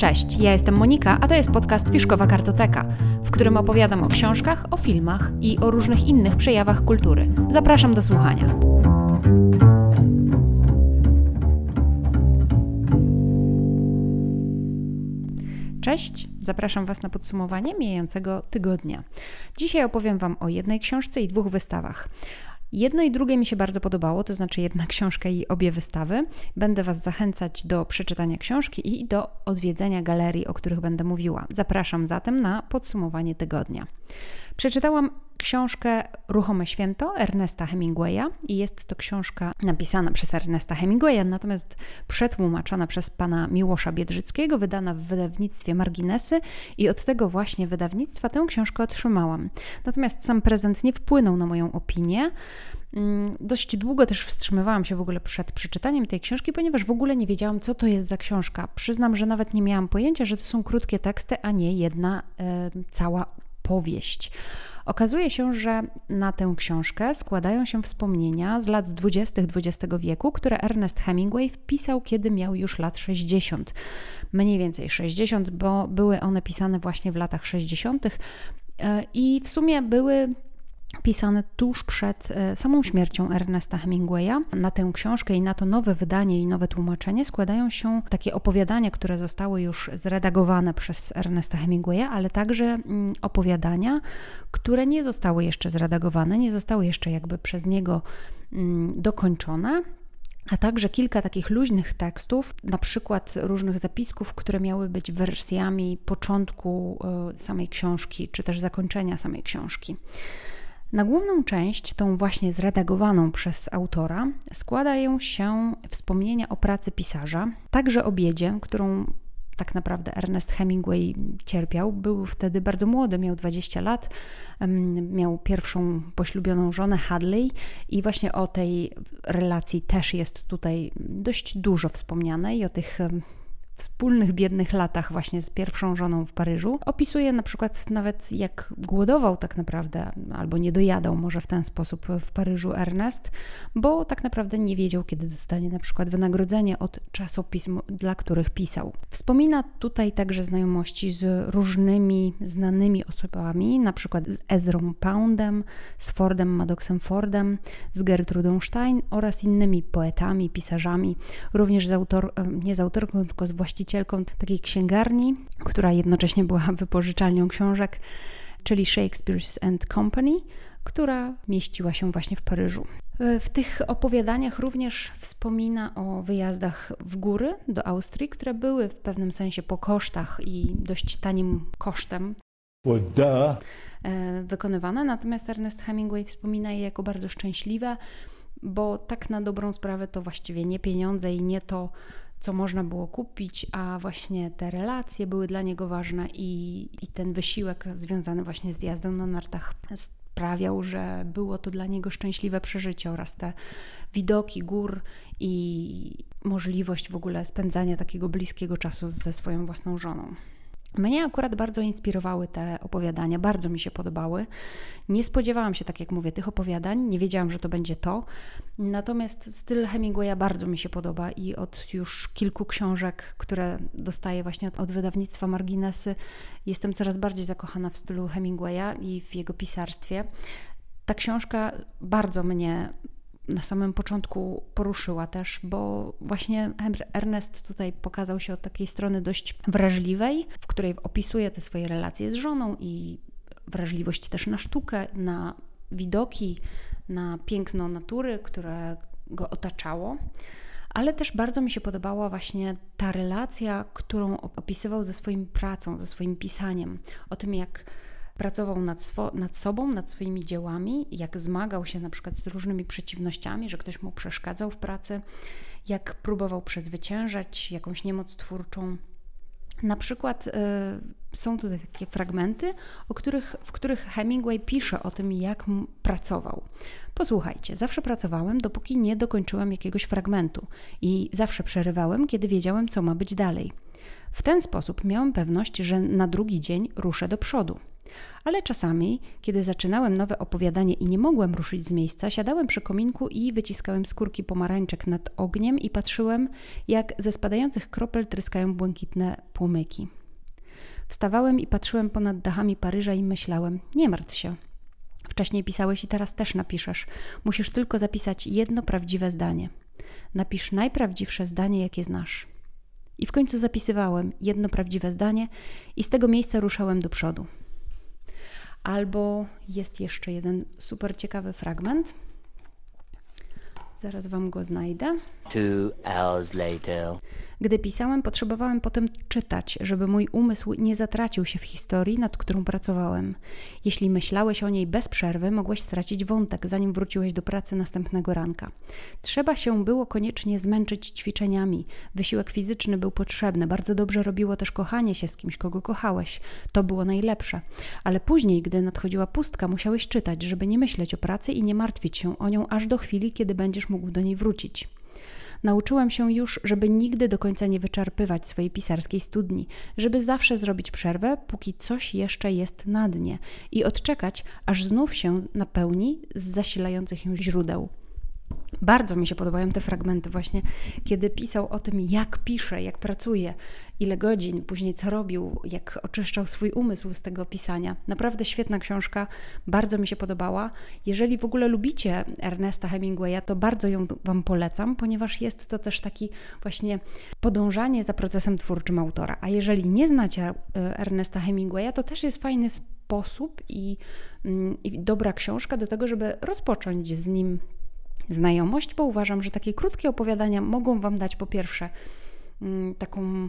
Cześć, ja jestem Monika, a to jest podcast Fiszkowa Kartoteka, w którym opowiadam o książkach, o filmach i o różnych innych przejawach kultury. Zapraszam do słuchania. Cześć, zapraszam Was na podsumowanie mijającego tygodnia. Dzisiaj opowiem Wam o jednej książce i dwóch wystawach. Jedno i drugie mi się bardzo podobało, to znaczy jedna książka i obie wystawy. Będę Was zachęcać do przeczytania książki i do odwiedzenia galerii, o których będę mówiła. Zapraszam zatem na podsumowanie tygodnia. Przeczytałam książkę Ruchome Święto Ernesta Hemingwaya i jest to książka napisana przez Ernesta Hemingwaya, natomiast przetłumaczona przez pana Miłosza Biedrzyckiego, wydana w wydawnictwie Marginesy i od tego właśnie wydawnictwa tę książkę otrzymałam. Natomiast sam prezent nie wpłynął na moją opinię. Mm, dość długo też wstrzymywałam się w ogóle przed przeczytaniem tej książki, ponieważ w ogóle nie wiedziałam, co to jest za książka. Przyznam, że nawet nie miałam pojęcia, że to są krótkie teksty, a nie jedna e, cała powieść. Okazuje się, że na tę książkę składają się wspomnienia z lat 20. XX wieku, które Ernest Hemingway wpisał, kiedy miał już lat 60. Mniej więcej 60, bo były one pisane właśnie w latach 60. E, I w sumie były pisane tuż przed e, samą śmiercią Ernesta Hemingwaya. Na tę książkę i na to nowe wydanie i nowe tłumaczenie składają się takie opowiadania, które zostały już zredagowane przez Ernesta Hemingwaya, ale także mm, opowiadania, które nie zostały jeszcze zredagowane, nie zostały jeszcze jakby przez niego mm, dokończone a także kilka takich luźnych tekstów, na przykład różnych zapisków, które miały być wersjami początku e, samej książki, czy też zakończenia samej książki. Na główną część, tą właśnie zredagowaną przez autora, składają się wspomnienia o pracy pisarza, także o biedzie, którą tak naprawdę Ernest Hemingway cierpiał. Był wtedy bardzo młody, miał 20 lat, miał pierwszą poślubioną żonę Hadley i właśnie o tej relacji też jest tutaj dość dużo wspomniane i o tych wspólnych biednych latach właśnie z pierwszą żoną w Paryżu. Opisuje na przykład nawet jak głodował tak naprawdę, albo nie dojadał może w ten sposób w Paryżu Ernest, bo tak naprawdę nie wiedział, kiedy dostanie na przykład wynagrodzenie od czasopism, dla których pisał. Wspomina tutaj także znajomości z różnymi znanymi osobami, na przykład z Ezrą Poundem, z Fordem Maddoxem Fordem, z Gertrudą Stein oraz innymi poetami, pisarzami, również z autor, nie z autorką, tylko z właścicielem właścicielką takiej księgarni, która jednocześnie była wypożyczalnią książek, czyli Shakespeare's and Company, która mieściła się właśnie w Paryżu. W tych opowiadaniach również wspomina o wyjazdach w góry do Austrii, które były w pewnym sensie po kosztach i dość tanim kosztem well, e, wykonywane. Natomiast Ernest Hemingway wspomina je jako bardzo szczęśliwe, bo tak na dobrą sprawę to właściwie nie pieniądze i nie to, co można było kupić, a właśnie te relacje były dla niego ważne i, i ten wysiłek związany właśnie z jazdą na nartach sprawiał, że było to dla niego szczęśliwe przeżycie oraz te widoki gór i możliwość w ogóle spędzania takiego bliskiego czasu ze swoją własną żoną. Mnie akurat bardzo inspirowały te opowiadania, bardzo mi się podobały. Nie spodziewałam się, tak jak mówię, tych opowiadań, nie wiedziałam, że to będzie to. Natomiast styl Hemingwaya bardzo mi się podoba i od już kilku książek, które dostaję właśnie od, od wydawnictwa Marginesy, jestem coraz bardziej zakochana w stylu Hemingwaya i w jego pisarstwie. Ta książka bardzo mnie na samym początku poruszyła też, bo właśnie Ernest tutaj pokazał się od takiej strony dość wrażliwej, w której opisuje te swoje relacje z żoną i wrażliwość też na sztukę, na widoki, na piękno natury, które go otaczało. Ale też bardzo mi się podobała właśnie ta relacja, którą opisywał ze swoim pracą, ze swoim pisaniem, o tym jak pracował nad, nad sobą, nad swoimi dziełami, jak zmagał się na przykład z różnymi przeciwnościami, że ktoś mu przeszkadzał w pracy, jak próbował przezwyciężać jakąś niemoc twórczą. Na przykład y, są tutaj takie fragmenty, o których, w których Hemingway pisze o tym, jak pracował. Posłuchajcie, zawsze pracowałem, dopóki nie dokończyłem jakiegoś fragmentu i zawsze przerywałem, kiedy wiedziałem, co ma być dalej. W ten sposób miałam pewność, że na drugi dzień ruszę do przodu. Ale czasami, kiedy zaczynałem nowe opowiadanie i nie mogłem ruszyć z miejsca, siadałem przy kominku i wyciskałem skórki pomarańczek nad ogniem i patrzyłem, jak ze spadających kropel tryskają błękitne płomyki. Wstawałem i patrzyłem ponad dachami Paryża i myślałem: Nie martw się. Wcześniej pisałeś i teraz też napiszesz. Musisz tylko zapisać jedno prawdziwe zdanie. Napisz najprawdziwsze zdanie, jakie znasz. I w końcu zapisywałem jedno prawdziwe zdanie i z tego miejsca ruszałem do przodu. Albo jest jeszcze jeden super ciekawy fragment. Zaraz wam go znajdę. Two hours later. Gdy pisałem, potrzebowałem potem czytać, żeby mój umysł nie zatracił się w historii, nad którą pracowałem. Jeśli myślałeś o niej bez przerwy, mogłeś stracić wątek, zanim wróciłeś do pracy następnego ranka. Trzeba się było koniecznie zmęczyć ćwiczeniami. Wysiłek fizyczny był potrzebny, bardzo dobrze robiło też kochanie się z kimś, kogo kochałeś. To było najlepsze. Ale później, gdy nadchodziła pustka, musiałeś czytać, żeby nie myśleć o pracy i nie martwić się o nią aż do chwili, kiedy będziesz mógł do niej wrócić. Nauczyłam się już, żeby nigdy do końca nie wyczerpywać swojej pisarskiej studni, żeby zawsze zrobić przerwę, póki coś jeszcze jest na dnie i odczekać, aż znów się napełni z zasilających ją źródeł. Bardzo mi się podobają te fragmenty, właśnie kiedy pisał o tym, jak pisze, jak pracuje, ile godzin, później co robił, jak oczyszczał swój umysł z tego pisania. Naprawdę świetna książka, bardzo mi się podobała. Jeżeli w ogóle lubicie Ernesta Hemingwaya, to bardzo ją Wam polecam, ponieważ jest to też taki właśnie podążanie za procesem twórczym autora. A jeżeli nie znacie e, Ernesta Hemingwaya, to też jest fajny sposób i, mm, i dobra książka do tego, żeby rozpocząć z nim znajomość, bo uważam, że takie krótkie opowiadania mogą Wam dać po pierwsze mm, taką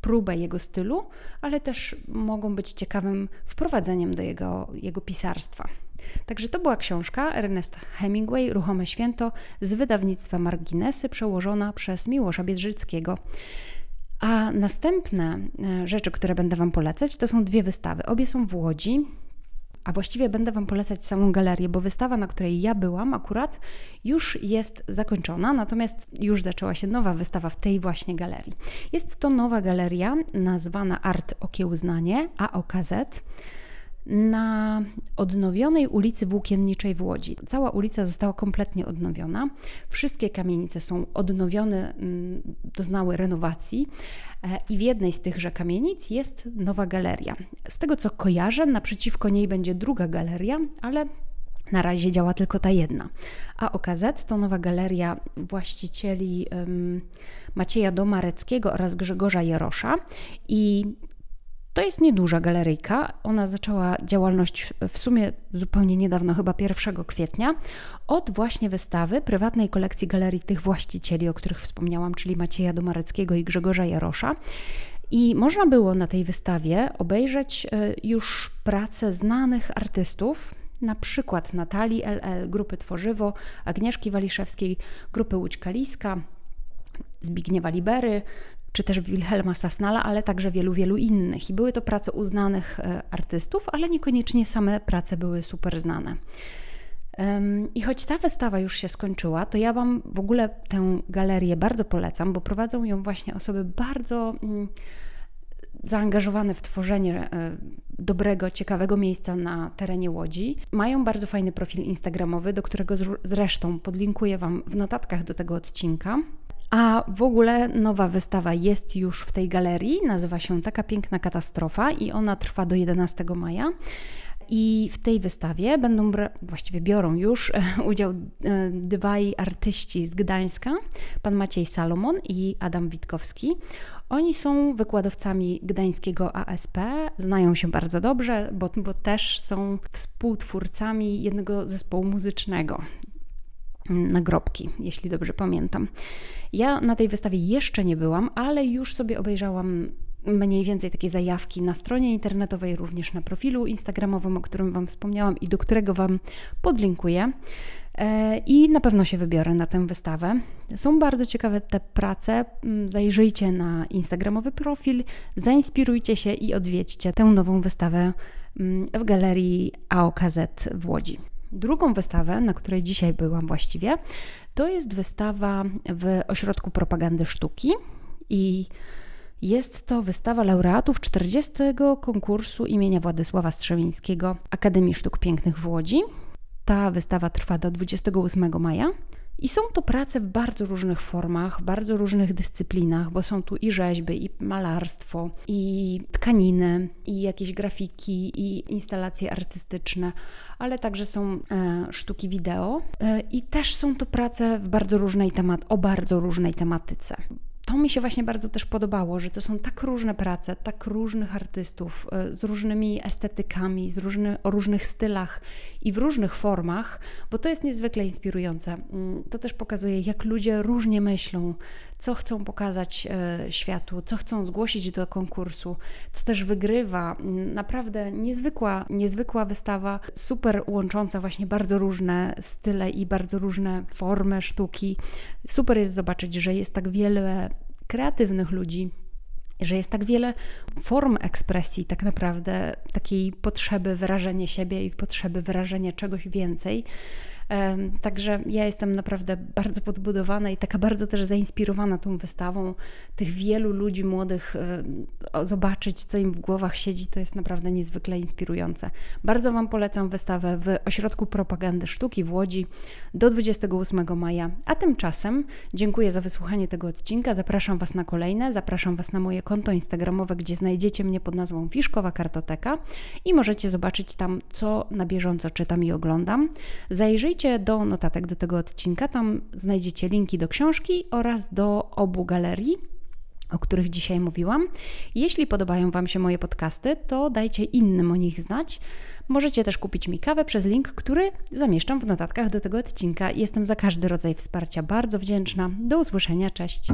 próbę jego stylu, ale też mogą być ciekawym wprowadzeniem do jego, jego pisarstwa. Także to była książka Ernesta Hemingway, Ruchome Święto z wydawnictwa Marginesy, przełożona przez Miłosza Biedrzyckiego. A następne e, rzeczy, które będę Wam polecać, to są dwie wystawy. Obie są w Łodzi a właściwie będę Wam polecać samą galerię, bo wystawa, na której ja byłam akurat, już jest zakończona, natomiast już zaczęła się nowa wystawa w tej właśnie galerii. Jest to nowa galeria nazwana Art Okiełznanie, AOKZ na odnowionej ulicy Włókienniczej w Łodzi. Cała ulica została kompletnie odnowiona. Wszystkie kamienice są odnowione, mm, doznały renowacji e, i w jednej z tychże kamienic jest nowa galeria. Z tego co kojarzę, naprzeciwko niej będzie druga galeria, ale na razie działa tylko ta jedna. A OKZ to nowa galeria właścicieli um, Macieja Domareckiego oraz Grzegorza Jarosza i to jest nieduża galeryjka. Ona zaczęła działalność w sumie zupełnie niedawno, chyba 1 kwietnia, od właśnie wystawy prywatnej kolekcji galerii tych właścicieli, o których wspomniałam, czyli Macieja Domareckiego i Grzegorza Jarosza. I można było na tej wystawie obejrzeć e, już pracę znanych artystów, na przykład Natalii LL, grupy Tworzywo, Agnieszki Waliszewskiej, grupy Łódź Kaliska, Zbigniewa Libery, czy też Wilhelma Sasnala, ale także wielu, wielu innych. I były to prace uznanych e, artystów, ale niekoniecznie same prace były super znane. I choć ta wystawa już się skończyła, to ja Wam w ogóle tę galerię bardzo polecam, bo prowadzą ją właśnie osoby bardzo mm, zaangażowane w tworzenie e, dobrego, ciekawego miejsca na terenie Łodzi. Mają bardzo fajny profil Instagramowy, do którego zresztą podlinkuję Wam w notatkach do tego odcinka. A w ogóle nowa wystawa jest już w tej galerii, nazywa się Taka Piękna Katastrofa i ona trwa do 11 maja. I w tej wystawie będą, właściwie biorą już udział e, dwaj artyści z Gdańska, pan Maciej Salomon i Adam Witkowski. Oni są wykładowcami gdańskiego ASP, znają się bardzo dobrze, bo, bo też są współtwórcami jednego zespołu muzycznego nagrobki, jeśli dobrze pamiętam. Ja na tej wystawie jeszcze nie byłam, ale już sobie obejrzałam mniej więcej takie zajawki na stronie internetowej, również na profilu instagramowym, o którym Wam wspomniałam i do którego Wam podlinkuję. E, I na pewno się wybiorę na tę wystawę. Są bardzo ciekawe te prace. Mm, zajrzyjcie na instagramowy profil, zainspirujcie się i odwiedźcie tę nową wystawę mm, w galerii AOKZ w Łodzi. Drugą wystawę, na której dzisiaj byłam właściwie, to jest wystawa w Ośrodku Propagandy Sztuki i Jest to wystawa laureatów 40. konkursu imienia Władysława Strzemińskiego Akademii Sztuk Pięknych w Łodzi. Ta wystawa trwa do 28 maja. I są to prace w bardzo różnych formach, bardzo różnych dyscyplinach, bo są tu i rzeźby, i malarstwo, i tkaniny, i jakieś grafiki, i instalacje artystyczne, ale także są e, sztuki wideo. E, I też są to prace w bardzo różnej temat, o bardzo różnej tematyce to mi się właśnie bardzo też podobało, że to są tak różne prace, tak różnych artystów, e, z różnymi estetykami, z różny, o różnych stylach i w różnych formach, bo to jest niezwykle inspirujące. Mm, to też pokazuje, jak ludzie różnie myślą, co chcą pokazać e, światu, co chcą zgłosić do konkursu, co też wygrywa. Mm, naprawdę niezwykła, niezwykła wystawa, super łącząca właśnie bardzo różne style i bardzo różne formy sztuki. Super jest zobaczyć, że jest tak wiele kreatywnych ludzi, że jest tak wiele form ekspresji, tak naprawdę, takiej potrzeby wyrażenia siebie i potrzeby wyrażenia czegoś więcej. Także ja jestem naprawdę bardzo podbudowana i taka bardzo też zainspirowana tą wystawą. Tych wielu ludzi młodych, zobaczyć, co im w głowach siedzi, to jest naprawdę niezwykle inspirujące. Bardzo Wam polecam wystawę w Ośrodku Propagandy Sztuki w Łodzi do 28 maja. A tymczasem dziękuję za wysłuchanie tego odcinka. Zapraszam Was na kolejne. Zapraszam Was na moje konto Instagramowe, gdzie znajdziecie mnie pod nazwą Fiszkowa Kartoteka i możecie zobaczyć tam, co na bieżąco czytam i oglądam. Zajrzyjcie Zajrzyjcie do notatek do tego odcinka, tam znajdziecie linki do książki oraz do obu galerii o których dzisiaj mówiłam. Jeśli podobają Wam się moje podcasty, to dajcie innym o nich znać. Możecie też kupić mi kawę przez link, który zamieszczam w notatkach do tego odcinka. Jestem za każdy rodzaj wsparcia bardzo wdzięczna. Do usłyszenia, cześć.